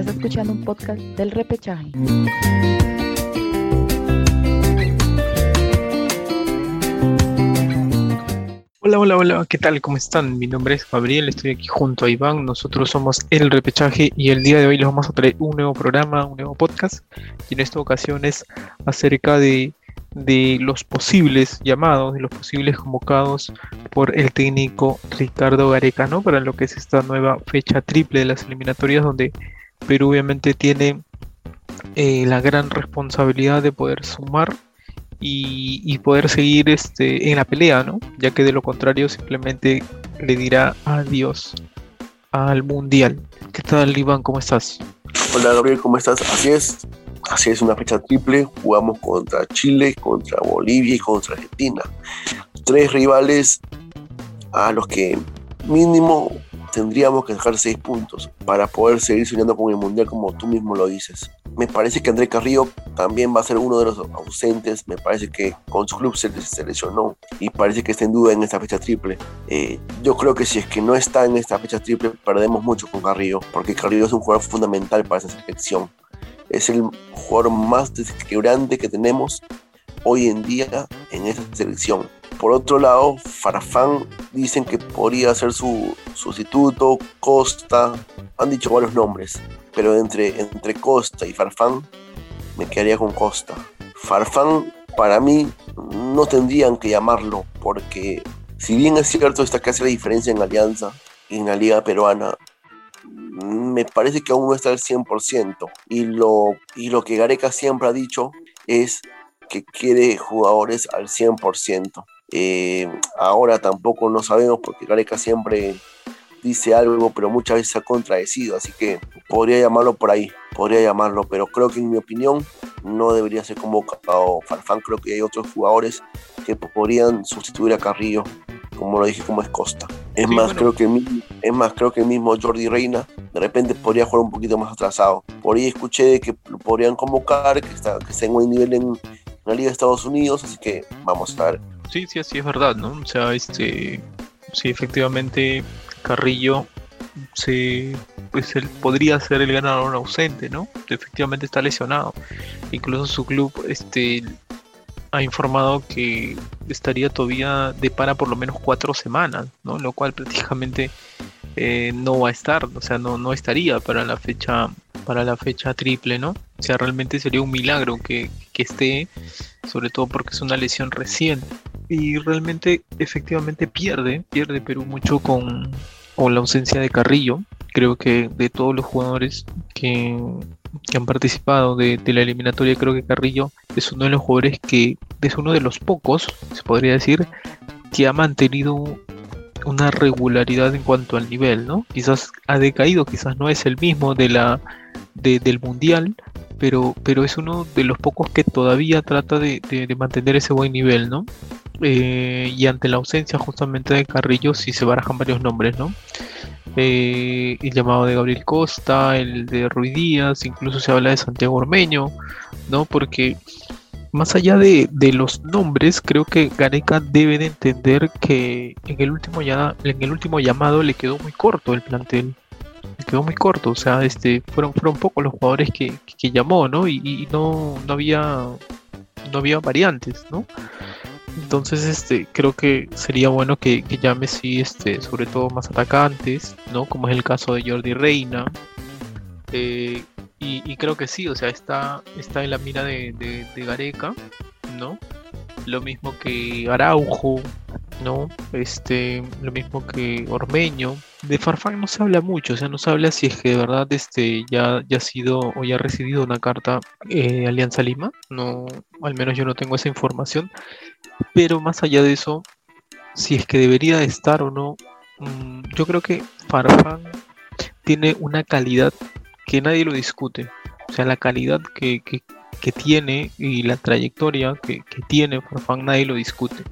Estás escuchando un podcast del repechaje. Hola, hola, hola, ¿qué tal? ¿Cómo están? Mi nombre es Gabriel, estoy aquí junto a Iván, nosotros somos El Repechaje y el día de hoy les vamos a traer un nuevo programa, un nuevo podcast y en esta ocasión es acerca de, de los posibles llamados, de los posibles convocados por el técnico Ricardo Gareca, ¿no? Para lo que es esta nueva fecha triple de las eliminatorias donde Perú obviamente tiene eh, la gran responsabilidad de poder sumar y, poder seguir este, en la pelea, ¿no? Ya que de lo contrario simplemente le dirá adiós al Mundial. ¿Qué tal, Iván? ¿Cómo estás? Hola, Gabriel, ¿cómo estás? Así es, así es una fecha triple. Jugamos contra Chile, contra Bolivia y contra Argentina. Tres rivales a los que mínimo tendríamos que dejar seis puntos para poder seguir soñando con el Mundial como tú mismo lo dices. Me parece que André Carrillo también va a ser uno de los ausentes. Me parece que con su club se, seleccionó y parece que está en duda en esta fecha triple. Eh, yo creo que si es que no está en esta fecha triple, perdemos mucho con Carrillo, porque Carrillo es un jugador fundamental para esa selección. Es el jugador más desequilibrante que tenemos hoy en día en esta selección por otro lado, Farfán dicen que podría ser su sustituto, Costa, han dicho varios nombres, pero entre, entre Costa y Farfán me quedaría con Costa. Farfán para mí no tendrían que llamarlo porque si bien es cierto esta casi la diferencia en Alianza y en la liga peruana, me parece que aún no está al 100%. Y lo, y lo que Gareca siempre ha dicho es que quiere jugadores al 100%. Eh, ahora tampoco no sabemos porque Gareca siempre dice algo, pero muchas veces ha contradecido, así que podría llamarlo por ahí, podría llamarlo, pero creo que en mi opinión no debería ser convocado Farfán, creo que hay otros jugadores que podrían sustituir a Carrillo, como lo dije, como es Costa. Es más, creo que es más, creo que el mismo Jordi Reina de repente podría jugar un poquito más atrasado. Por ahí escuché que lo podrían convocar, que está, que está en buen nivel en la Liga de Estados Unidos, así que vamos a ver Sí, sí, así es verdad, ¿no? O sea, este, sí, efectivamente, Carrillo se, pues él podría ser el ganador ausente, ¿no? Efectivamente está lesionado. Incluso su club, este, ha informado que estaría todavía de para por lo menos cuatro semanas, ¿no? Lo cual prácticamente eh, no va a estar, o sea, no, no estaría para la fecha para la fecha triple, ¿no? O sea, realmente sería un milagro que, que esté, sobre todo porque es una lesión reciente y realmente efectivamente pierde, pierde Perú mucho con, la ausencia de Carrillo. Creo que de todos los jugadores que, han participado de, la eliminatoria, creo que Carrillo es uno de los jugadores que es uno de los pocos, se podría decir, que ha mantenido una regularidad en cuanto al nivel, ¿no? Quizás ha decaído, quizás no es el mismo de la del mundial, pero, pero es uno de los pocos que todavía trata de, de mantener ese buen nivel, ¿no? Eh, y ante la ausencia justamente de Carrillo sí se barajan varios nombres, ¿no? Eh, el llamado de Gabriel Costa, el de Ruiz Díaz, incluso se habla de Santiago Ormeño, ¿no? Porque más allá de, los nombres, creo que Gareca debe de entender que en el último ya, en el último llamado le quedó muy corto el plantel. Quedó muy corto, o sea, este, fueron, fueron pocos los jugadores que, llamó, ¿no? Y, no, no había no había variantes, ¿no? Entonces, este, creo que sería bueno que, llame, sí, este, sobre todo más atacantes, ¿no? Como es el caso de Jordi Reina. Eh, y, creo que sí, o sea, está, está en la mira de, Gareca, ¿no? Lo mismo que Araujo, ¿no? Este, lo mismo que Ormeño. De Farfán no se habla mucho, o sea, no se habla si es que de verdad este, ya, ya ha sido o ya ha recibido una carta eh, Alianza Lima. No, al menos yo no tengo esa información. Pero más allá de eso, si es que debería estar o no, mm, yo creo que Farfán tiene una calidad que nadie lo discute. O sea, la calidad que, tiene y la trayectoria que, tiene Farfán nadie lo discute.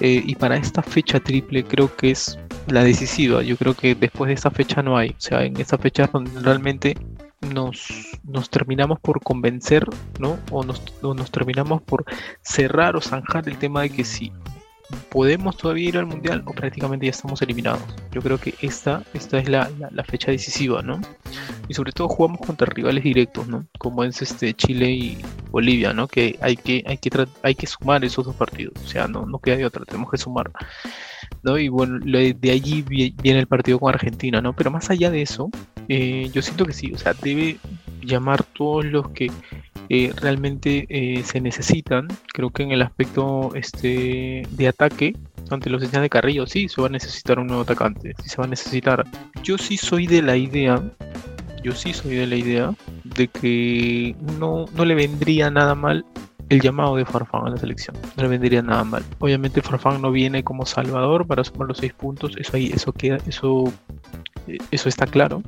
Eh, y para esta fecha triple creo que es la decisiva. Yo creo que después de esta fecha no hay. O sea, en esta fecha donde realmente nos, nos terminamos por convencer, ¿no? O nos, nos terminamos por cerrar o zanjar el tema de que si podemos todavía ir al mundial o prácticamente ya estamos eliminados. Yo creo que esta, esta es la, fecha decisiva, ¿no? y sobre todo jugamos contra rivales directos, ¿no? Como es este Chile y Bolivia, ¿no? Que hay que hay que hay que sumar esos dos partidos, o sea, no no queda de otra, tenemos que sumar. ¿no? Y bueno, de allí viene el partido con Argentina, ¿no? Pero más allá de eso, eh, yo siento que sí, o sea, debe llamar todos los que eh, realmente eh, se necesitan. Creo que en el aspecto este, de ataque, ante los señales de Carrillo, sí, se va a necesitar un nuevo atacante, sí se va a necesitar. Yo sí soy de la idea, yo sí soy de la idea de que no, no le vendría nada mal el llamado de Farfán a la selección. No le vendría nada mal. Obviamente Farfán no viene como salvador para sumar los seis puntos, eso ahí, eso queda, eso, eh, eso está claro.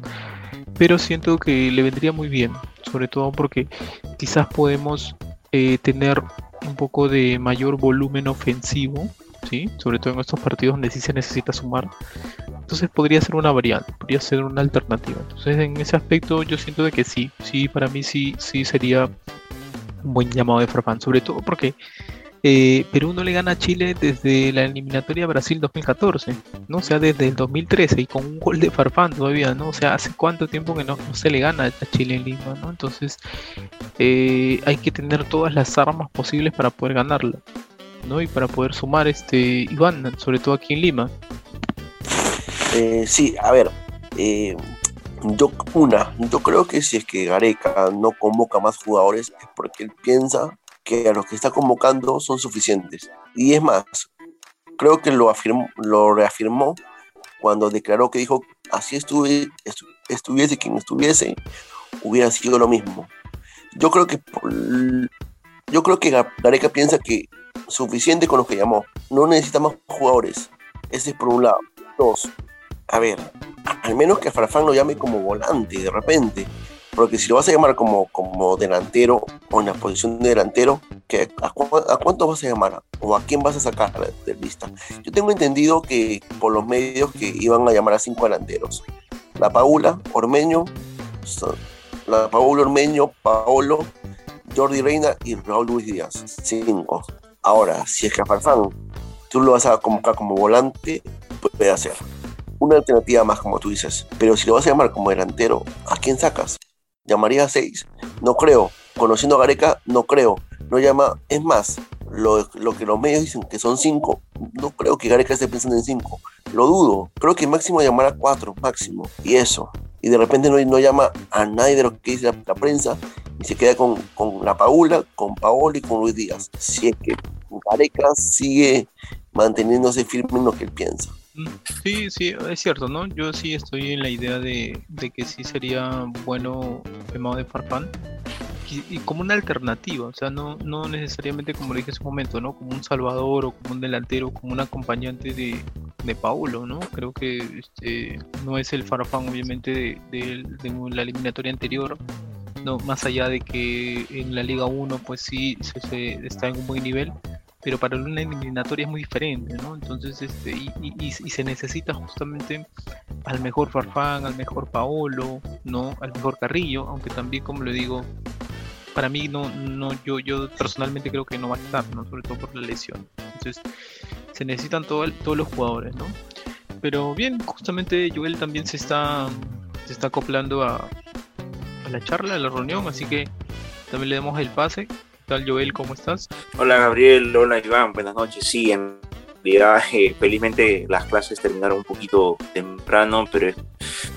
Pero siento que le vendría muy bien, sobre todo porque quizás podemos eh, tener un poco de mayor volumen ofensivo, ¿sí? sobre todo en estos partidos donde sí se necesita sumar. Entonces podría ser una variante, podría ser una alternativa. Entonces en ese aspecto yo siento que sí, sí, para mí sí, sí sería un buen llamado de Farfán, sobre todo porque eh, Perú no le gana a Chile desde la eliminatoria Brasil 2014, ¿no? O sea, desde el 2013 y con un gol de Farfán todavía, ¿no? O sea, hace cuánto tiempo que no, se le gana a Chile en Lima, ¿no? Entonces, eh, hay que tener todas las armas posibles para poder ganarla, ¿no? Y para poder sumar este Iván, sobre todo aquí en Lima. Eh, sí, a ver, yo, una, yo creo que si es que Gareca no convoca más jugadores es porque él piensa que a los que está convocando son suficientes. Y es más, creo que lo, afirmó, lo reafirmó cuando declaró que dijo, así estuve, estuviese quien estuviese, hubiera sido lo mismo. Yo creo que yo creo que Gareca piensa que suficiente con los que llamó. No necesita más jugadores. Ese es por un lado. Dos, a ver, al menos que Farfán lo llame como volante de repente. Porque si lo vas a llamar como, como delantero o en la posición de delantero, ¿qué, a, cuánto vas a llamar? ¿O a quién vas a sacar de lista? Yo tengo entendido que por los medios que iban a llamar a cinco delanteros. La Paula, Ormeño, la Paula Ormeño, Paolo, Jordi Reina y Raúl Luis Díaz. Cinco. Ahora, si es que a Farfán tú lo vas a convocar como volante, puede hacer una alternativa más, como tú dices. Pero si lo vas a llamar como delantero, ¿a quién sacas? ¿Llamaría a seis? No creo. Conociendo a Gareca, no creo. No llama. Es más, lo, que los medios dicen que son cinco, no creo que Gareca esté pensando en cinco. Lo dudo. Creo que máximo llamará cuatro, máximo. Y eso. Y de repente no, no llama a nadie de lo que dice la, prensa y se queda con, con la Paula, con Paolo y con Luis Díaz. Si es que Gareca sigue manteniéndose firme en lo que él piensa. Sí, sí, es cierto, ¿no? Yo sí estoy en la idea de, que sí sería bueno llamado de Farfán y, como una alternativa, o sea, no, no necesariamente como dije en su momento, ¿no? Como un salvador o como un delantero, como un acompañante de, de Paulo, ¿no? Creo que este, no es el Farfán, obviamente, de, la eliminatoria anterior, no más allá de que en la Liga 1, pues sí, se, está en un buen nivel pero para una eliminatoria es muy diferente, ¿no? Entonces, este, y, se necesita justamente al mejor Farfán, al mejor Paolo, ¿no? Al mejor Carrillo, aunque también, como le digo, para mí no, no, yo, yo personalmente creo que no va a estar, ¿no? Sobre todo por la lesión. Entonces, se necesitan todos los jugadores, ¿no? Pero bien, justamente Joel también se está, se está acoplando a, a la charla, a la reunión, así que también le damos el pase tal Joel? ¿Cómo estás? Hola Gabriel, hola Iván, buenas noches. Sí, en realidad eh, felizmente las clases terminaron un poquito temprano, pero,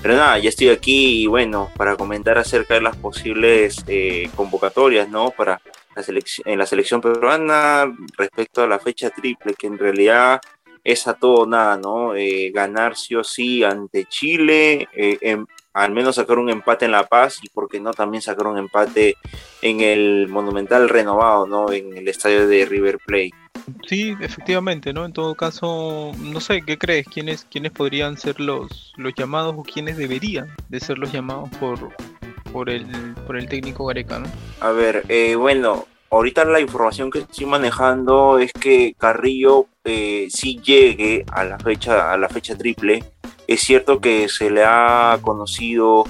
pero nada, ya estoy aquí y bueno, para comentar acerca de las posibles eh, convocatorias, ¿no? Para la selección, en la selección peruana respecto a la fecha triple, que en realidad es a todo nada, ¿no? Eh, ganar sí o sí ante Chile, en, al menos sacar un empate en La Paz y por qué no también sacar un empate en el Monumental renovado, ¿no? En el estadio de River Plate. Sí, efectivamente, ¿no? En todo caso, no sé, ¿qué crees? ¿Quiénes, quiénes podrían ser los, los llamados o quiénes deberían de ser los llamados por, por, el, por el técnico Gareca, ¿no? A ver, eh, bueno, ahorita la información que estoy manejando es que Carrillo eh, sí llegue a la fecha, a la fecha triple, es cierto que se le ha conocido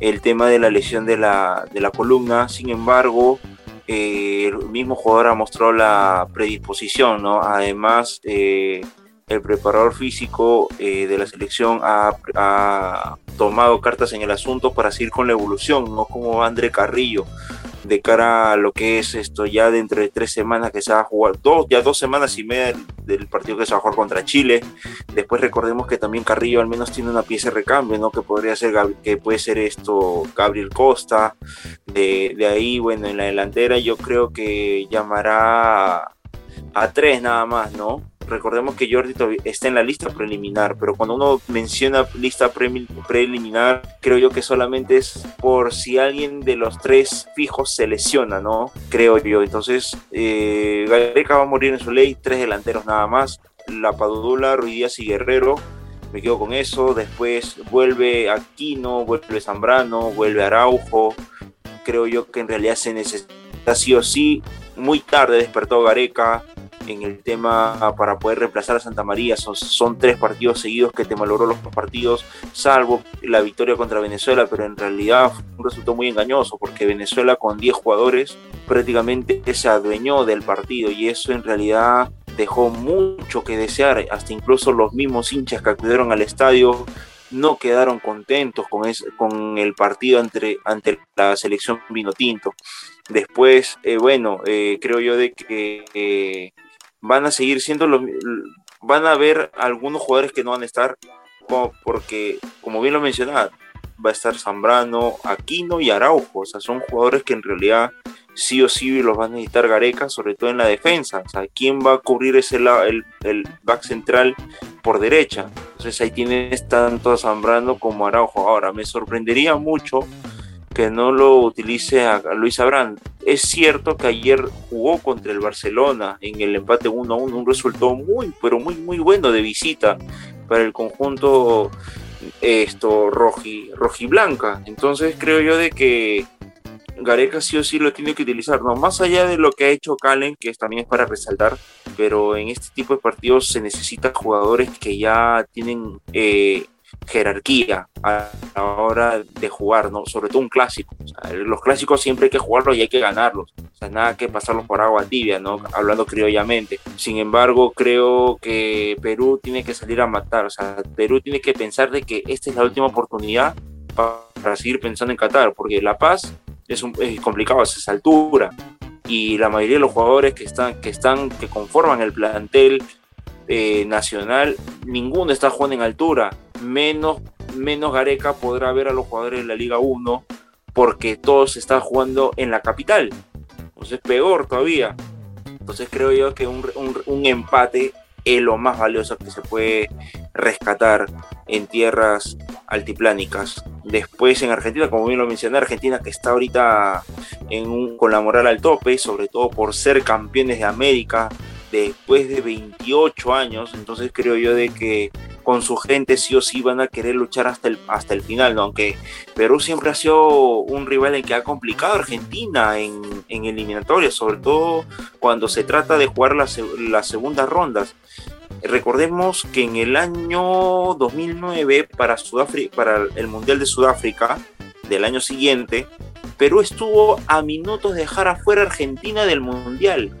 el tema de la lesión de la, columna, sin embargo, eh, el mismo jugador ha mostrado la predisposición, ¿no? Además, eh, el preparador físico eh, de la selección ha, tomado cartas en el asunto para seguir con la evolución, no como André Carrillo, de cara a lo que es esto ya dentro de tres semanas que se va a jugar, dos, ya dos semanas y media del, partido que se va a jugar contra Chile. Después recordemos que también Carrillo al menos tiene una pieza de recambio, ¿no? Que podría ser, que puede ser esto Gabriel Costa. De, de ahí, bueno, en la delantera yo creo que llamará a tres nada más, ¿no? Recordemos que Jordi está en la lista preliminar, pero cuando uno menciona lista preliminar, creo yo que solamente es por si alguien de los tres fijos se lesiona, ¿no? Creo yo. Entonces, eh, Gareca va a morir en su ley, tres delanteros nada más. La Padula, Ruidías y Guerrero. Me quedo con eso. Después vuelve Aquino, vuelve Zambrano, vuelve Araujo. Creo yo que en realidad se necesita sí o sí. Muy tarde despertó Gareca en el tema para poder reemplazar a Santa María. Son, son tres partidos seguidos que te malogró los partidos, salvo la victoria contra Venezuela, pero en realidad fue un resultado muy engañoso porque Venezuela con 10 jugadores prácticamente se adueñó del partido y eso en realidad dejó mucho que desear. Hasta incluso los mismos hinchas que acudieron al estadio no quedaron contentos con, con el partido ante, ante la selección vino tinto. Después, eh, bueno, eh, creo yo de que eh, van a seguir siendo los van a haber algunos jugadores que no van a estar porque como bien lo mencionaba va a estar Zambrano, Aquino y Araujo, o sea, son jugadores que en realidad sí o sí los van a necesitar Gareca, sobre todo en la defensa, o sea, ¿quién va a cubrir ese lado, el, el back central por derecha? Entonces ahí tienes tanto a Zambrano como Araujo. Ahora, me sorprendería mucho que no lo utilice a, Luis Abrán. Es cierto que ayer jugó contra el Barcelona en el empate 1 a 1, un resultado muy, pero muy, muy bueno de visita para el conjunto esto roji, rojiblanca. Entonces creo yo de que Gareca sí o sí lo tiene que utilizar, no más allá de lo que ha hecho Calen, que también es para resaltar, pero en este tipo de partidos se necesitan jugadores que ya tienen eh, jerarquía a la hora de jugar, ¿no? Sobre todo un clásico. los clásicos siempre hay que jugarlos y hay que ganarlos. O sea, nada que pasarlos por agua tibia, ¿no? Hablando criollamente. Sin embargo, creo que Perú tiene que salir a matar. O sea, Perú tiene que pensar de que esta es la última oportunidad para seguir pensando en Qatar, porque La Paz es, un, es complicado a esa altura. Y la mayoría de los jugadores que están, que están, que conforman el plantel eh, nacional, ninguno está jugando en altura menos, menos Gareca podrá ver a los jugadores de la Liga 1 porque todos están jugando en la capital. Entonces, peor todavía. Entonces, creo yo que un, un, empate es lo más valioso que se puede rescatar en tierras altiplánicas. Después en Argentina, como bien lo mencioné, Argentina que está ahorita en con la moral al tope, sobre todo por ser campeones de América después de 28 años, entonces creo yo de que con su gente sí o sí van a querer luchar hasta el, hasta el final, ¿no? aunque Perú siempre ha sido un rival en que ha complicado a Argentina en, en eliminatorias, sobre todo cuando se trata de jugar las, las segundas rondas. Recordemos que en el año 2009 para, Sudáfrica, para el Mundial de Sudáfrica del año siguiente, Perú estuvo a minutos de dejar afuera a Argentina del Mundial.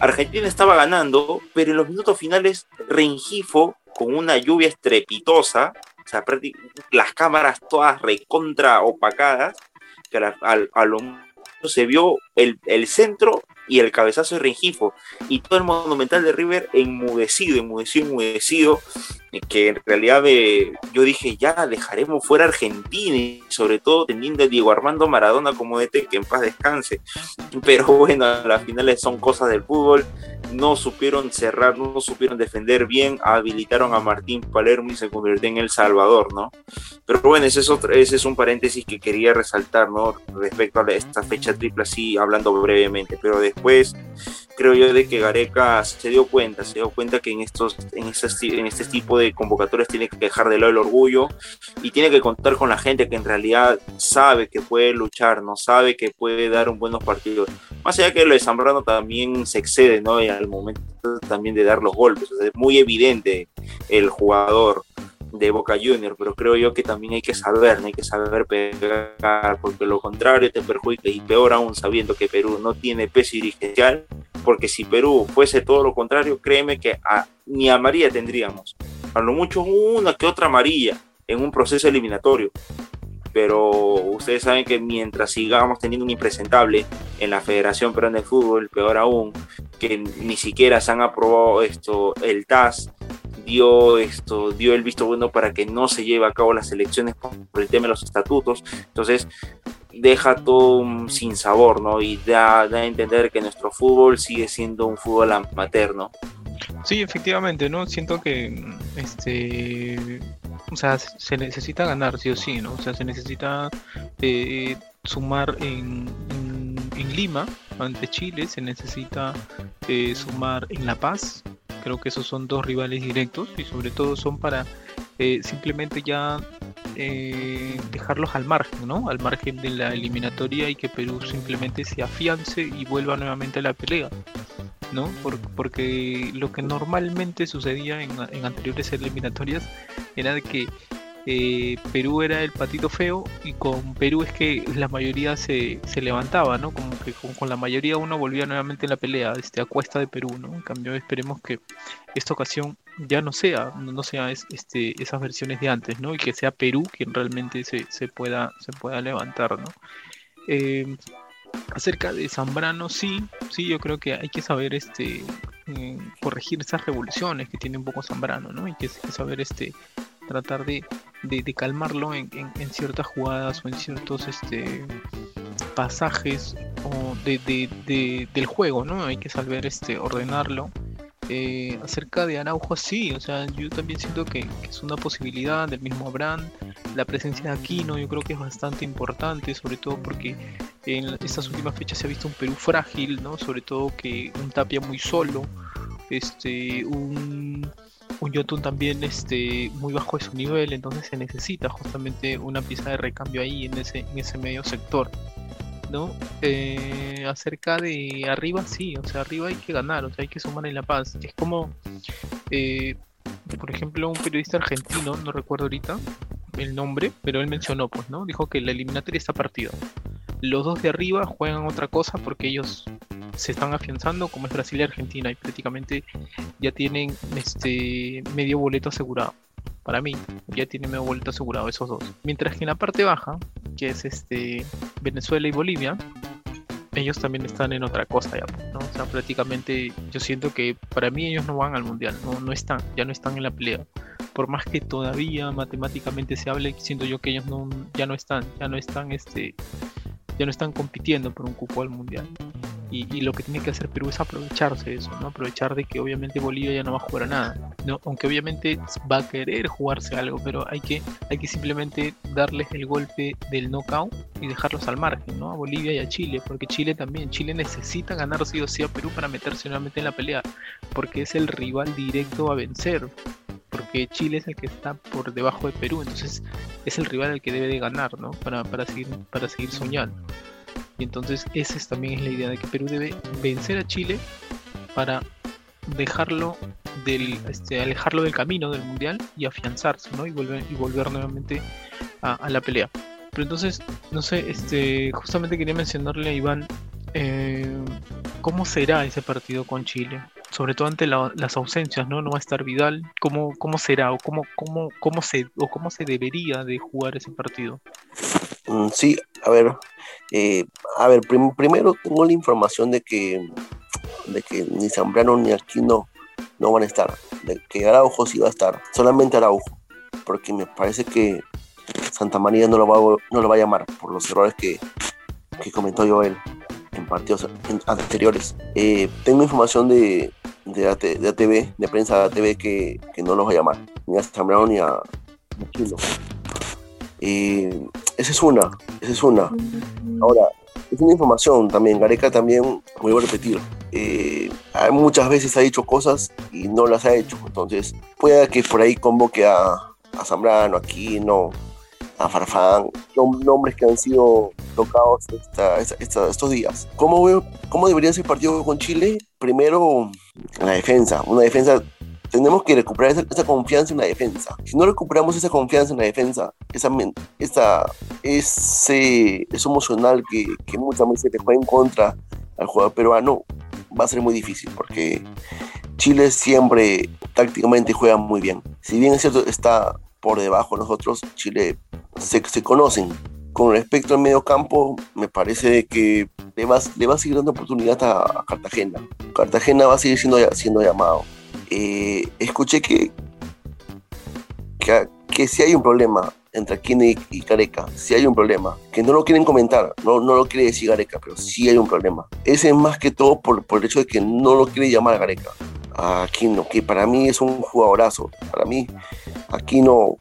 Argentina estaba ganando, pero en los minutos finales Rengifo con una lluvia estrepitosa, o sea, las cámaras todas recontra opacadas, que a, lo se vio el, el, centro y el cabezazo de Rengifo, y todo el monumental de River enmudecido, enmudecido, enmudecido, que en realidad yo dije, ya dejaremos fuera Argentina, y sobre todo teniendo a Diego Armando Maradona como DT, que en paz descanse. Pero bueno, las finales son cosas del fútbol, no supieron cerrar, no supieron defender bien, habilitaron a Martín Palermo y se convirtió en El Salvador, ¿no? Pero bueno, ese es, otro, ese es un paréntesis que quería resaltar, ¿no? Respecto a esta fecha triple, así hablando brevemente, pero después creo yo de que Gareca se dio cuenta, se dio cuenta que en estos, en este, en este tipo de convocatorias tiene que dejar de lado el orgullo y tiene que contar con la gente que en realidad sabe que puede luchar, no sabe que puede dar un buenos partidos. Más allá que lo de Zambrano también se excede, ¿no? Y al momento también de dar los golpes, es muy evidente el jugador de Boca Junior, pero creo yo que también hay que saber, hay que saber pegar, porque lo contrario te perjudica y peor aún sabiendo que Perú no tiene peso dirigencial, porque si Perú fuese todo lo contrario, créeme que a, ni amarilla tendríamos, a lo mucho una que otra amarilla, en un proceso eliminatorio. Pero ustedes saben que mientras sigamos teniendo un impresentable en la Federación Peruana de Fútbol, peor aún, que ni siquiera se han aprobado esto, el TAS dio esto, dio el visto bueno para que no se lleve a cabo las elecciones por el tema de los estatutos. Entonces, deja todo sin sabor, ¿no? Y da, da, a entender que nuestro fútbol sigue siendo un fútbol amateur, ¿no? Sí, efectivamente, ¿no? Siento que este o sea, se necesita ganar, sí o sí, ¿no? O sea, se necesita eh, sumar en, en, Lima ante Chile, se necesita eh, sumar en La Paz. Creo que esos son dos rivales directos y sobre todo son para eh, simplemente ya eh, dejarlos al margen, ¿no? Al margen de la eliminatoria y que Perú simplemente se afiance y vuelva nuevamente a la pelea, ¿no? porque lo que normalmente sucedía en, en anteriores eliminatorias era de que eh, Perú era el patito feo y con Perú es que la mayoría se, levantaba, ¿no? Como que con, la mayoría uno volvía nuevamente en la pelea, este, a cuesta de Perú, ¿no? En cambio esperemos que esta ocasión ya no sea, no sea este, esas versiones de antes, ¿no? Y que sea Perú quien realmente se, pueda, se pueda levantar, ¿no? Eh, acerca de Zambrano, sí, sí, yo creo que hay que saber este eh, corregir esas revoluciones que tiene un poco Zambrano, ¿no? Y que, que saber este tratar de, de, calmarlo en, ciertas jugadas o en ciertos este, pasajes o de, del juego, ¿no? Hay que saber este, ordenarlo. Eh, acerca de Araujo, sí, o sea, yo también siento que, es una posibilidad del mismo Abraham. La presencia de Aquino yo creo que es bastante importante, sobre todo porque en estas últimas fechas se ha visto un Perú frágil, ¿no? Sobre todo que un Tapia muy solo, este, un un Yotun también este, muy bajo de su nivel, entonces se necesita justamente una pieza de recambio ahí en ese, en ese medio sector. ¿no? Eh, acerca de arriba, sí, o sea, arriba hay que ganar, o sea, hay que sumar en La Paz. Es como, eh, por ejemplo, un periodista argentino, no recuerdo ahorita el nombre, pero él mencionó, pues, ¿no? Dijo que la eliminatoria está partida. Los dos de arriba juegan otra cosa porque ellos se están afianzando, como es Brasil y Argentina, y prácticamente ya tienen este medio boleto asegurado. Para mí, ya tienen medio boleto asegurado esos dos. Mientras que en la parte baja, que es este Venezuela y Bolivia, ellos también están en otra cosa ya, ¿no? O sea, prácticamente yo siento que para mí ellos no van al mundial, no, no están, ya no están en la pelea. Por más que todavía matemáticamente se hable, siento yo que ellos no, ya no están, ya no están este, ya no están compitiendo por un cupo al mundial. Y, lo que tiene que hacer Perú es aprovecharse de eso, ¿no? Aprovechar de que obviamente Bolivia ya no va a jugar a nada, ¿no? Aunque obviamente va a querer jugarse algo, pero hay que, hay que simplemente darles el golpe del knockout y dejarlos al margen, ¿no? A Bolivia y a Chile, porque Chile también, Chile necesita ganar sí o sí a Perú para meterse nuevamente en la pelea, porque es el rival directo a vencer, porque Chile es el que está por debajo de Perú, entonces es el rival al que debe de ganar, ¿no? Para, para, seguir, para seguir soñando. Entonces esa es, también es la idea de que Perú debe vencer a Chile para dejarlo del, este, alejarlo del camino del mundial y afianzarse, ¿no? Y volver, y volver nuevamente a, la pelea. Pero entonces, no sé, este, justamente quería mencionarle a Iván eh, cómo será ese partido con Chile, sobre todo ante las ausencias, ¿no? No va a estar Vidal, ¿cómo, cómo será o cómo, cómo, cómo se o cómo se debería de jugar ese partido? Mm, sí, a ver, eh, a ver, primero tengo la información de que, de que ni Zambrano ni Aquino no van a estar, de que Araujo sí va a estar, solamente Araujo, porque me parece que Santa María no lo va, no lo va a llamar por los errores que, que comentó Joel en partidos anteriores. Eh, tengo información de, de, ATV, de prensa de ATV, que, que no los va a llamar, ni a Zambrano ni a Aquino. Eh, esa es una, esa es una. Ahora, es una información también. Gareca también, vuelvo a repetir, eh, muchas veces ha dicho cosas y no las ha hecho. Entonces, puede que por ahí convoque a, a Zambrano, no a Farfán, son nombres que han sido tocados estos días. ¿Cómo, veo, ¿Cómo debería ser el partido con Chile? Primero, la defensa. Una defensa tenemos que recuperar esa, confianza en la defensa. Si no recuperamos esa confianza en la defensa, esa, esa, ese, eso emocional que, que muchas veces te juega en contra al jugador peruano, va a ser muy difícil porque Chile siempre tácticamente juega muy bien. Si bien es cierto, está por debajo de nosotros, Chile se, se conocen. Con respecto al medio campo, me parece que le va, le va a seguir dando oportunidad a, Cartagena. Cartagena va a seguir siendo, siendo llamado. Eh, escuché que, que, si hay un problema entre Aquino y, Careca, si hay un problema, que no lo quieren comentar, no, no lo quiere decir Gareca, pero sí hay un problema. Ese es más que todo por, por el hecho de que no lo quiere llamar Gareca, a Aquino, que para mí es un jugadorazo. Para mí, Aquino,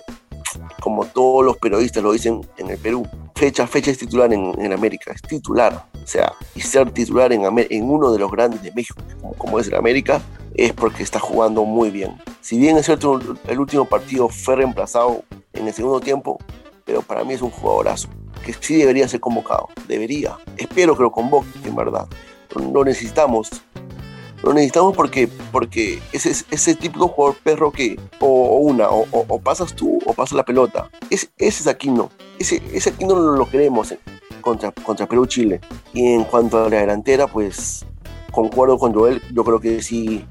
como todos los periodistas lo dicen en el Perú, fecha fecha es titular en, en América, es titular. O sea, y ser titular en, en uno de los grandes de México, como, como es el América, es porque está jugando muy bien. Si bien es cierto, el último partido fue reemplazado en el segundo tiempo, pero para mí es un jugadorazo, que sí debería ser convocado, debería. Espero que lo convoque, en verdad. Lo necesitamos. Lo necesitamos porque, porque ese es ese típico jugador perro que o, una, o, pasas tú o pasa la pelota. ese es Aquino. Ese, ese Aquino lo queremos contra, contra Perú-Chile. Y en cuanto a la delantera, pues concuerdo con Joel. Yo creo que sí,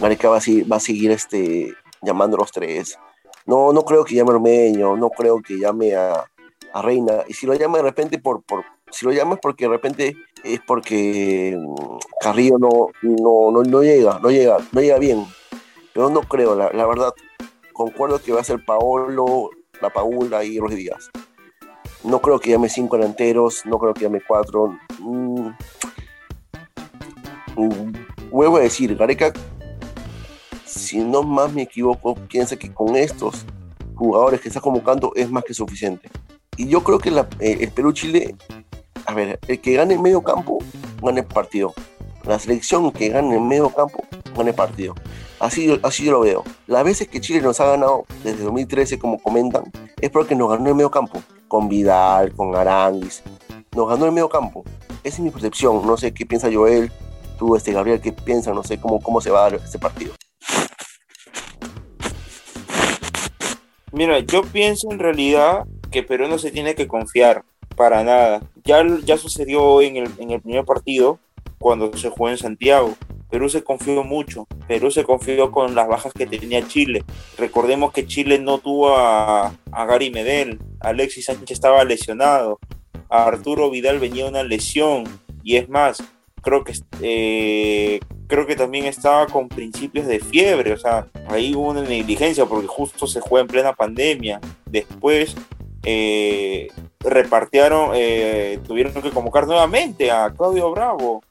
Gareca va a, seguir este, llamando a los tres. No, no creo que llame a Ormeño, no creo que llame a, Reina. Y si lo llama de repente por, si lo llama es porque de repente es porque mm, Carrillo no, no, no, llega, no llega, no llega bien. Pero no creo, la, la verdad, concuerdo que va a ser Paolo, la Paula y Ruiz Díaz. No creo que llame cinco delanteros, no creo que llame cuatro. Vuelvo a decir, Gareca si no más me equivoco, piensa que con estos jugadores que está convocando es más que suficiente. Y yo creo que eh, el Perú-Chile, a ver, el que gane en medio campo, gane el partido. La selección que gane en medio campo, gane el partido. Así, así yo lo veo. Las veces que Chile nos ha ganado desde 2013, como comentan, es porque nos ganó en medio campo. Con Vidal, con Aranguis. Nos ganó en medio campo. Esa es mi percepción. No sé qué piensa Joel, tú, este Gabriel, qué piensa, no sé cómo, cómo se va a dar este partido. Mira, yo pienso en realidad que Perú no se tiene que confiar para nada. Ya, ya sucedió en el, en el primer partido cuando se jugó en Santiago. Perú se confió mucho. Perú se confió con las bajas que tenía Chile. Recordemos que Chile no tuvo a, a Gary Medel. Alexis Sánchez estaba lesionado. A Arturo Vidal venía una lesión. Y es más, creo que eh, creo que también estaba con principios de fiebre, o sea, ahí hubo una negligencia porque justo se juega en plena pandemia. Después eh, repartieron, eh, tuvieron que convocar nuevamente a Claudio Bravo,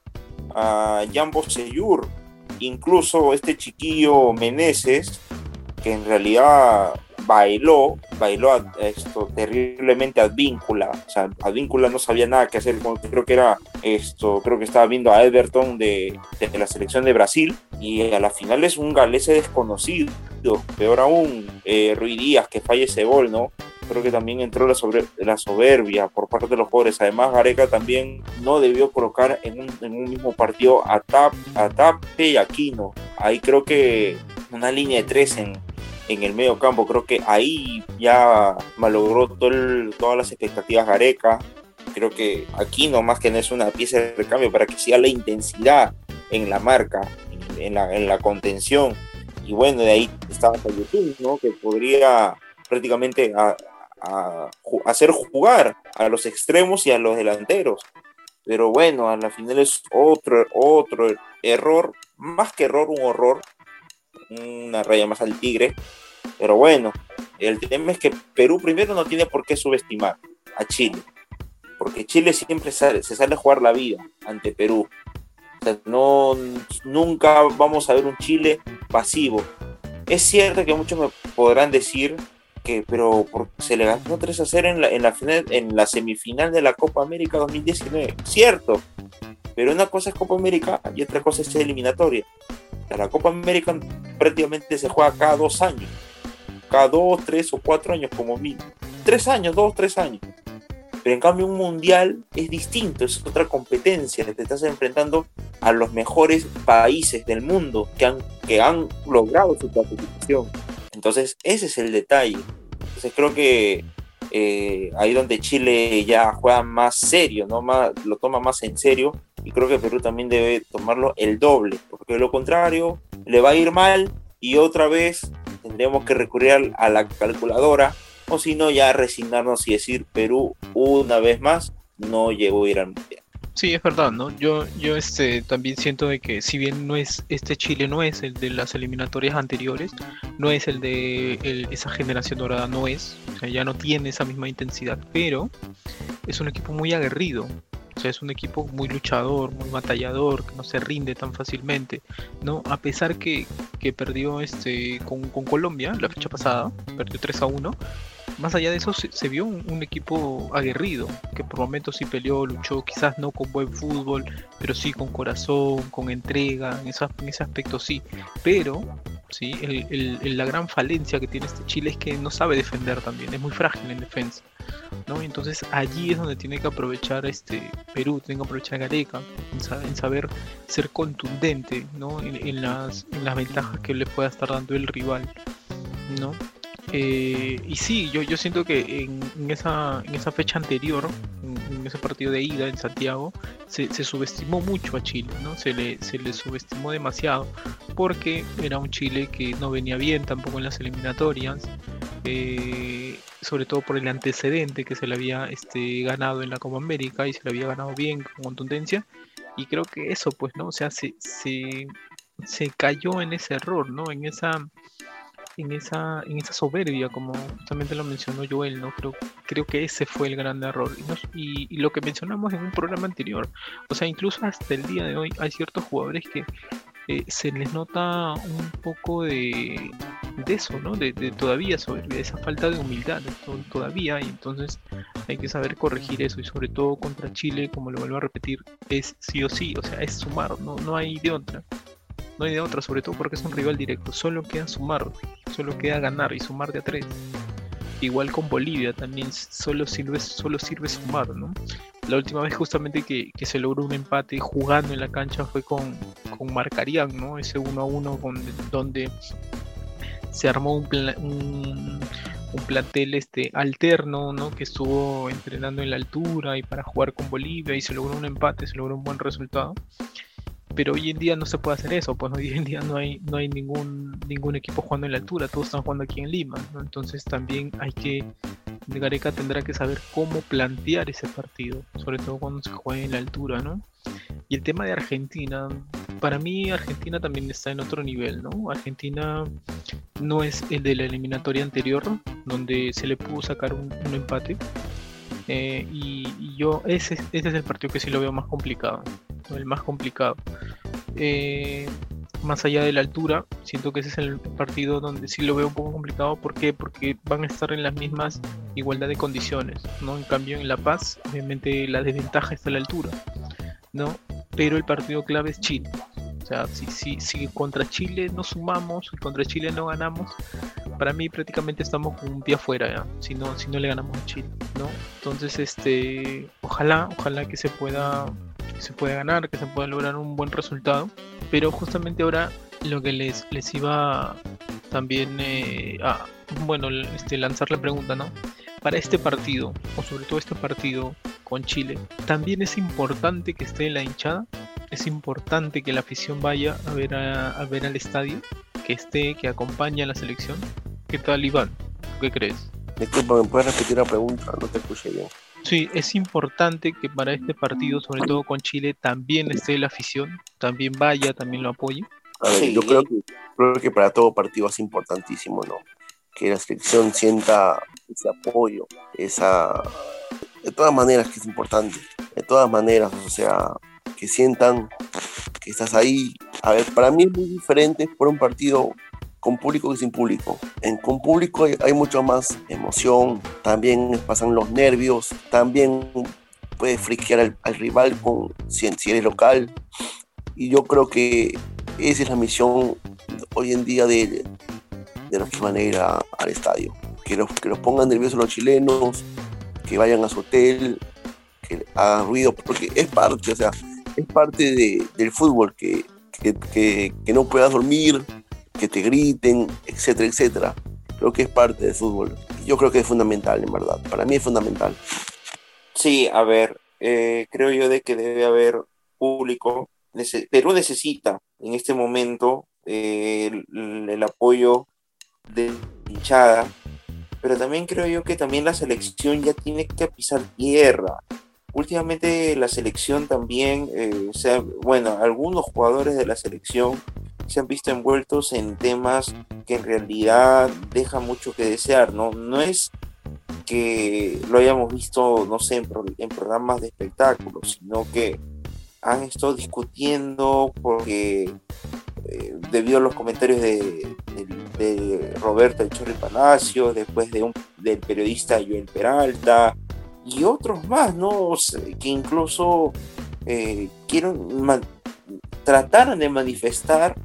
a Jan Bosellur, incluso este chiquillo Meneses, que en realidad bailó, bailó esto terriblemente advíncula. O sea, advíncula no sabía nada que hacer. Creo que era esto, creo que estaba viendo a Everton de, de la selección de Brasil y a la final es un galese desconocido. Peor aún, eh, Rui Díaz que falla ese gol, ¿no? Creo que también entró la, sobre, la soberbia por parte de los jugadores. Además, Gareca también no debió colocar en un, en un mismo partido a, Tap, a Tape y Aquino. Ahí creo que una línea de tres en, en el medio campo. Creo que ahí ya malogró todas las expectativas Gareca. Creo que aquí no más que no es una pieza de recambio para que siga la intensidad en la marca, en la, en la contención. Y bueno, de ahí estaba YouTube, ¿no? Que podría prácticamente hacer jugar a los extremos y a los delanteros. Pero bueno, a la final es otro, otro error, más que error, un horror una raya más al tigre. Pero bueno, el tema es que Perú primero no tiene por qué subestimar a Chile, porque Chile siempre se sale a jugar la vida ante Perú. no, nunca vamos a ver un Chile pasivo. Es cierto que muchos me podrán decir que, pero se le ganó 3 a 0 en la, en la, semifinal de la Copa América 2019. Cierto, pero una cosa es Copa América y otra cosa es eliminatoria. La Copa América prácticamente se juega cada dos años. Cada dos, tres o cuatro años como mínimo. Tres años, dos, tres años. Pero en cambio un mundial es distinto, es otra competencia. Te estás enfrentando a los mejores países del mundo que han, que han logrado su clasificación. Entonces ese es el detalle. Entonces creo que eh, ahí donde Chile ya juega más serio, ¿no? Más, lo toma más en serio y creo que Perú también debe tomarlo el doble, porque de lo contrario le va a ir mal y otra vez tendríamos que recurrir a la calculadora o si no ya resignarnos y decir Perú una vez más no llegó a ir al mundial. Sí, es verdad, ¿no? Yo, yo este, también siento de que si bien no es, este Chile no es el de las eliminatorias anteriores, no es el de esa generación dorada, no es, o sea, ya no tiene esa misma intensidad, pero es un equipo muy aguerrido, o sea, es un equipo muy luchador, muy batallador, que no se rinde tan fácilmente, ¿no? A pesar que, que perdió este, con, con Colombia la fecha pasada, perdió 3 a 1, más allá de eso se, vio un, equipo aguerrido, que por momentos sí peleó, luchó, quizás no con buen fútbol, pero sí con corazón, con entrega, en, en ese aspecto sí. Pero sí, la gran falencia que tiene este Chile es que no sabe defender también, es muy frágil en defensa. ¿no? Entonces allí es donde tiene que aprovechar este Perú, tiene que aprovechar Gareca, en, saber ser contundente ¿no? en, las, en las ventajas que le pueda estar dando el rival. ¿no? Eh, y sí, yo, yo siento que en, esa, en esa fecha anterior, en, ese partido de ida en Santiago, se, subestimó mucho a Chile, ¿no? Se le, se le subestimó demasiado, porque era un Chile que no venía bien tampoco en las eliminatorias, eh, sobre todo por el antecedente que se le había este, ganado en la Copa América y se le había ganado bien con contundencia. Y creo que eso, pues, ¿no? O sea, se, se, se cayó en ese error, ¿no? En esa en esa, en esa soberbia, como justamente lo mencionó Joel, ¿no? Creo, creo que ese fue el gran error. Y, lo que mencionamos en un programa anterior, o sea, incluso hasta el día de hoy hay ciertos jugadores que eh, se les nota un poco de, de eso, ¿no? De, todavía sobre esa falta de humildad todavía, y entonces hay que saber corregir eso, y sobre todo contra Chile, como lo vuelvo a repetir, es sí o sí, o sea, es sumar, no, no hay de otra no hay de otra, sobre todo porque es un rival directo. Solo queda sumar, solo queda ganar y sumar de a tres. Igual con Bolivia también solo sirve, solo sirve sumar, ¿no? La última vez justamente que, se logró un empate jugando en la cancha fue con, con Marcarian, ¿no? Ese 1 a 1 con, donde se armó un, un, un, plantel este alterno, ¿no? Que estuvo entrenando en la altura y para jugar con Bolivia y se logró un empate, se logró un buen resultado pero hoy en día no se puede hacer eso, pues hoy en día no hay, no hay ningún, ningún equipo jugando en la altura, todos están jugando aquí en Lima, entonces también hay que, Gareca tendrá que saber cómo plantear ese partido, sobre todo cuando se juega en la altura, ¿no? Y el tema de Argentina, para mí Argentina también está en otro nivel, ¿no? Argentina no es el de la eliminatoria anterior, donde se le pudo sacar un, empate. Eh, y, y, yo, ese, ese es el partido que sí lo veo más complicado el más complicado. Eh, más allá de la altura, siento que ese es el partido donde sí lo veo un poco complicado. ¿Por qué? Porque van a estar en las mismas igualdad de condiciones, ¿no? En cambio, en La Paz, obviamente la desventaja está a la altura, ¿no? Pero el partido clave es Chile. O sea, si, si, si contra Chile no sumamos, y contra Chile no ganamos, para mí prácticamente estamos con un pie afuera, ¿ya? Si no, si no le ganamos a Chile, ¿no? Entonces, este, ojalá, ojalá que se pueda se puede ganar, que se pueda lograr un buen resultado. Pero justamente ahora lo que les, les iba también eh, a bueno, este, lanzar la pregunta, ¿no? Para este partido, o sobre todo este partido con Chile, también es importante que esté la hinchada, es importante que la afición vaya a ver, a, ver al estadio, que esté, que acompañe a la selección. ¿Qué tal, Iván? ¿Qué crees? Disculpa, ¿me puedes repetir la pregunta? No te escuché bien. Sí, es importante que para este partido, sobre todo con Chile, también esté la afición, también vaya, también lo apoye. A ver, yo creo que, creo que para todo partido es importantísimo, ¿no? Que la selección sienta ese apoyo, esa... De todas maneras que es importante, de todas maneras, o sea, que sientan que estás ahí. A ver, para mí es muy diferente por un partido con público y sin público. En, con público hay, mucho más emoción, también pasan los nervios, también puede friquear al, rival si, eres local. Y yo creo que esa es la misión hoy en día de, de los que van al estadio. Que los, que los pongan nerviosos los chilenos, que vayan a su hotel, que hagan ruido, porque es parte, o sea, es parte de, del fútbol, que, que, que no puedas dormir, que te griten, etcétera, etcétera. Creo que es parte del fútbol. Yo creo que es fundamental, en verdad. Para mí es fundamental. Sí, a ver, eh, creo yo de que debe haber público. Perú necesita en este momento eh, el, apoyo de hinchada, pero también creo yo que también la selección ya tiene que pisar tierra. Últimamente la selección también, eh, bueno, algunos jugadores de la selección se han visto envueltos en temas que en realidad dejan mucho que desear, ¿no? No es que lo hayamos visto, no sé, en, programas de espectáculos, sino que han estado discutiendo porque eh, debido a los comentarios de, Roberto El Chorri Palacio, después de un, del periodista Joel Peralta y otros más, ¿no? que incluso eh, quieren tratar de manifestar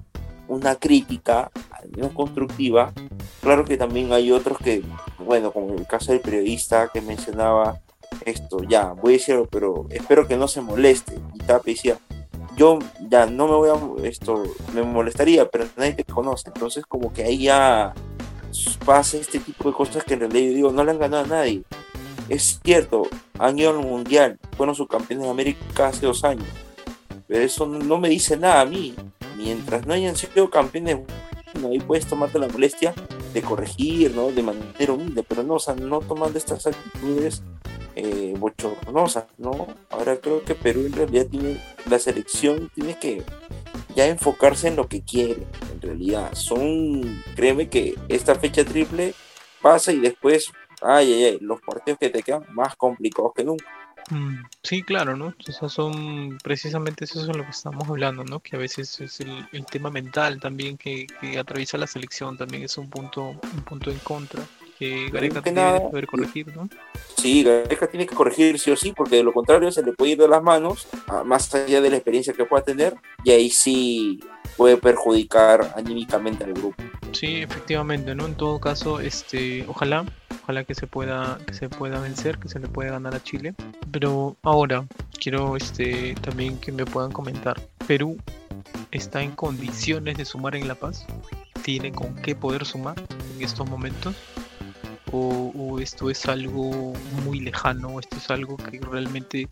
una crítica, no constructiva. Claro que también hay otros que, bueno, como el caso del periodista que mencionaba esto, ya, voy a decirlo, pero espero que no se moleste. Y Tape decía, yo ya no me voy a, esto, me molestaría, pero nadie te conoce. Entonces como que ahí ya pasa este tipo de cosas que en realidad yo digo, no le han ganado a nadie. Es cierto, han ido al mundial, fueron subcampeones de América hace dos años, pero eso no me dice nada a mí mientras no hayan sido campeones, bueno, ahí puedes tomarte la molestia de corregir, ¿no? De mantener humilde, pero no, o sea, no tomando estas actitudes eh, bochornosas, ¿no? Ahora creo que Perú en realidad tiene, la selección tiene que ya enfocarse en lo que quiere, en realidad. Son, créeme que esta fecha triple pasa y después, ay, ay, ay, los partidos que te quedan más complicados que nunca. Mm, sí, claro, ¿no? O son precisamente eso es lo que estamos hablando, ¿no? Que a veces es el, tema mental también que, atraviesa la selección, también es un punto, un punto en contra que Gareca tiene que poder corregir, ¿no? Sí, Gareca tiene que corregir sí o sí, porque de lo contrario se le puede ir de las manos, más allá de la experiencia que pueda tener, y ahí sí puede perjudicar anímicamente al grupo. Sí, efectivamente, ¿no? En todo caso, este, ojalá ojalá que se pueda que se pueda vencer que se le pueda ganar a Chile pero ahora quiero este también que me puedan comentar Perú está en condiciones de sumar en La Paz tiene con qué poder sumar en estos momentos o, esto es algo muy lejano esto es algo que realmente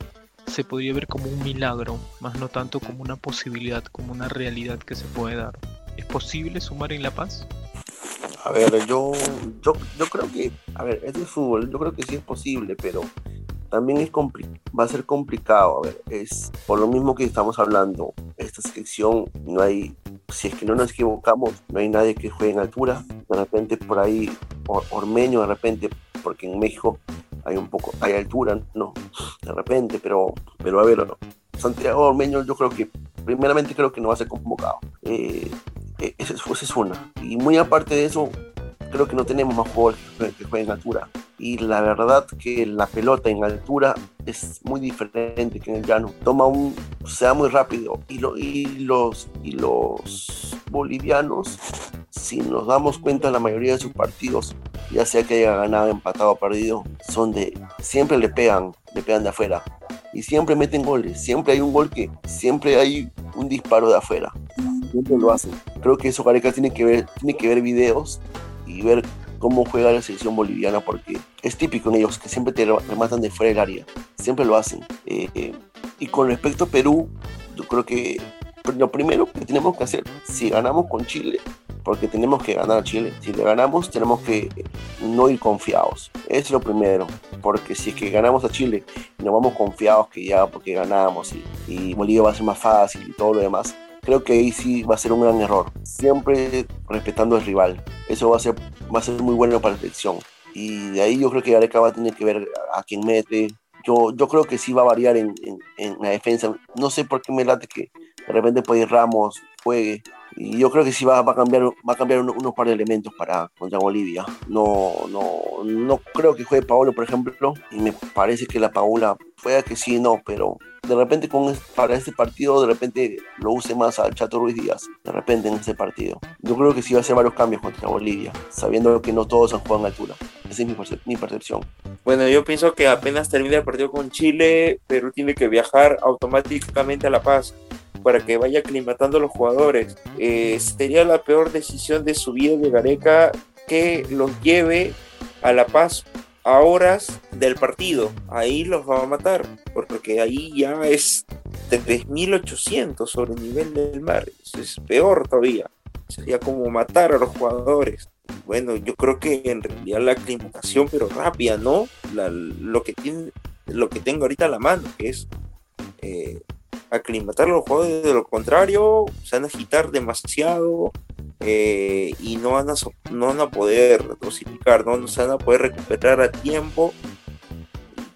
se podría ver como un milagro más no tanto como una posibilidad como una realidad que se puede dar es posible sumar en La Paz a ver, yo, yo, yo creo que, a ver, es de fútbol, yo creo que sí es posible, pero también es va a ser complicado. A ver, es por lo mismo que estamos hablando, esta selección no hay, si es que no nos equivocamos, no hay nadie que juegue en altura. De repente por ahí, Ormeño, de repente, porque en México hay un poco, hay altura, no, de repente, pero, pero a ver, Santiago Ormeño yo creo que, primeramente creo que no va a ser convocado. Eh, e, esa es una. Y muy aparte de eso, creo que no tenemos más jugadores que jueguen en altura. Y la verdad que la pelota en altura es muy diferente que en el llano. Toma un, se da muy rápido. Y, lo, y, los, y los bolivianos, si nos damos cuenta, la mayoría de sus partidos, ya sea que haya ganado, empatado o perdido, son de, siempre le pegan, le pegan de afuera. Y siempre meten goles. Siempre hay un gol que, siempre hay un disparo de afuera siempre lo hacen. Creo que eso Gareca tiene que ver, tiene que ver videos y ver cómo juega la selección boliviana porque es típico en ellos que siempre te rematan de fuera del área, siempre lo hacen. Eh, y con respecto a Perú, yo creo que lo primero que tenemos que hacer, si ganamos con Chile, porque tenemos que ganar a Chile, si le ganamos tenemos que no ir confiados, es lo primero, porque si es que ganamos a Chile nos vamos confiados que ya porque ganamos y, y Bolivia va a ser más fácil y todo lo demás, creo que ahí sí va a ser un gran error. Siempre respetando al rival. Eso va a ser, va a ser muy bueno para la selección. Y de ahí yo creo que Gareca va a tener que ver a quién mete. Yo, yo creo que sí va a variar en, en, en la defensa. No sé por qué me late que de repente puede ir Ramos, juegue. Y yo creo que sí va, va a cambiar, va a cambiar unos par de elementos para contra Bolivia. No, no, no creo que juegue Paolo, por ejemplo. Y me parece que la Paula, puede que sí, no, pero de repente para este partido, de repente lo use más al Chato Ruiz Díaz, de repente en este partido. Yo creo que sí va a hacer varios cambios contra Bolivia, sabiendo que no todos han jugado en altura. Esa es mi, percepción. Bueno, yo pienso que apenas termine el partido con Chile, Perú tiene que viajar automáticamente a La Paz para que vaya aclimatando a los jugadores. Eh, sería la peor decisión de su vida de Gareca que los lleve a La Paz a horas del partido. Ahí los va a matar, porque ahí ya es de 3.800 sobre el nivel del mar. Es peor todavía. Sería como matar a los jugadores. bueno, yo creo que en realidad la aclimatación, pero rápida, ¿no? lo, que tiene, lo que tengo ahorita a la mano, que es eh, aclimatar los jugadores, de lo contrario, se van a agitar demasiado eh, y no van, a, no van a poder dosificar, ¿no? no se van a poder recuperar a tiempo.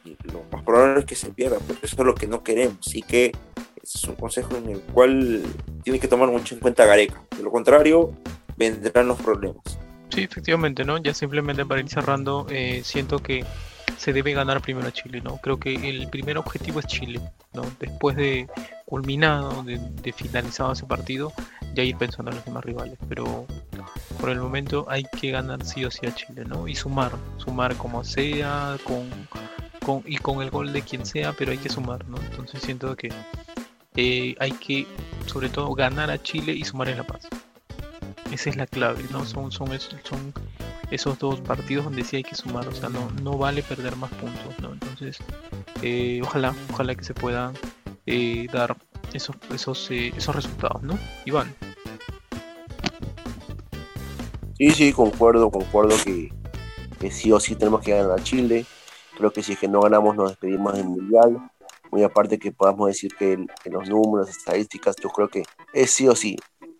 Y lo más probable es que se pierda, porque eso es lo que no queremos. Así que es un consejo en el cual tiene que tomar mucho en cuenta Gareca. De lo contrario, vendrán los problemas. Sí, efectivamente, ¿no? Ya simplemente para ir cerrando, eh, siento que se debe ganar primero a Chile, ¿no? Creo que el primer objetivo es Chile, ¿no? Después de culminado, de, finalizado ese partido, ya ir pensando en los demás rivales. Pero por el momento hay que ganar sí o sí a Chile, ¿no? Y sumar, sumar como sea, con, con y con el gol de quien sea, pero hay que sumar, ¿no? Entonces siento que eh, hay que, sobre todo, ganar a Chile y sumar en La Paz. Esa es la clave, ¿no? Son, son, son esos dos partidos donde sí hay que sumar, o sea, no, no vale perder más puntos, ¿no? Entonces, eh, ojalá, ojalá que se puedan eh, dar esos, esos, eh, esos resultados, ¿no? Iván. Sí, sí, concuerdo, concuerdo que, sí o sí tenemos que ganar a Chile. Creo que si es que no ganamos nos despedimos del Mundial. Muy aparte que podamos decir que, que los números, estadísticas, yo creo que es sí o sí.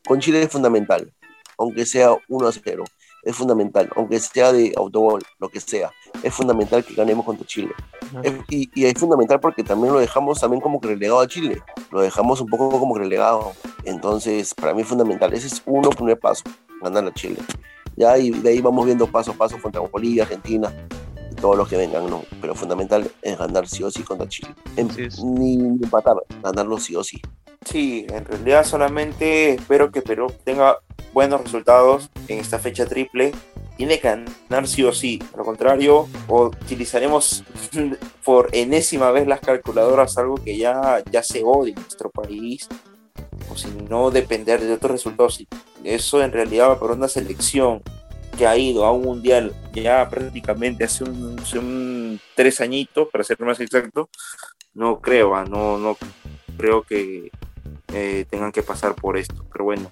Con Chile es fundamental, aunque sea 1 a 0 es fundamental, aunque sea de autogol, lo que sea, es fundamental que ganemos contra Chile. y, es fundamental porque también lo dejamos también como que relegado a Chile, lo dejamos un poco como que relegado. Entonces, para mí es fundamental, ese es uno primer paso, ganar a Chile. Ya, y de ahí vamos viendo paso a paso contra Bolivia, Argentina, todos los que vengan, ¿no? Pero fundamental es ganar sí o sí contra Chile. ni, ni empatar, ganarlo sí o sí. Sí, en realidad solamente espero que Perú tenga buenos resultados en esta fecha triple. Tiene que ganar sí o sí. A lo contrario, utilizaremos por enésima vez las calculadoras, algo que ya, ya se odia en nuestro país. O si no, depender de otros resultados. Eso en realidad va por una selección que ha ido a un mundial ya prácticamente hace un, tres añitos, para ser más exacto. No creo, ah, no, no creo que eh, tengan que pasar por esto. Pero bueno,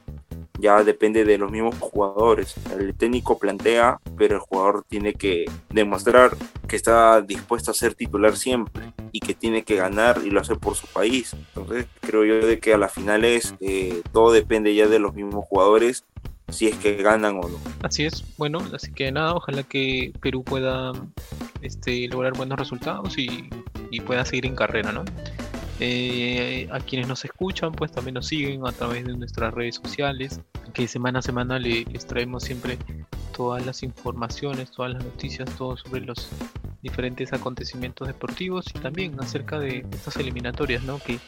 ya depende de los mismos jugadores. El técnico plantea, pero el jugador tiene que demostrar que está dispuesto a ser titular siempre y que tiene que ganar y lo hace por su país. Entonces creo yo de que a las finales eh, todo depende ya de los mismos jugadores si es que ganan o no. Así es, bueno, así que nada, ojalá que Perú pueda este, lograr buenos resultados y, y pueda seguir en carrera, ¿no? Eh, a quienes nos escuchan, pues también nos siguen a través de nuestras redes sociales, que semana a semana les traemos siempre todas las informaciones, todas las noticias, todo sobre los diferentes acontecimientos deportivos y también acerca de estas eliminatorias, ¿no? Que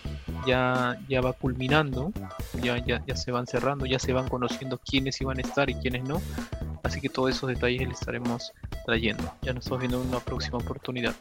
ya, ya va culminando, ya, ya, ya se van cerrando, ya se van conociendo quiénes iban a estar y quiénes no. Así que todos esos detalles les estaremos trayendo. Ya nos estamos viendo en una próxima oportunidad.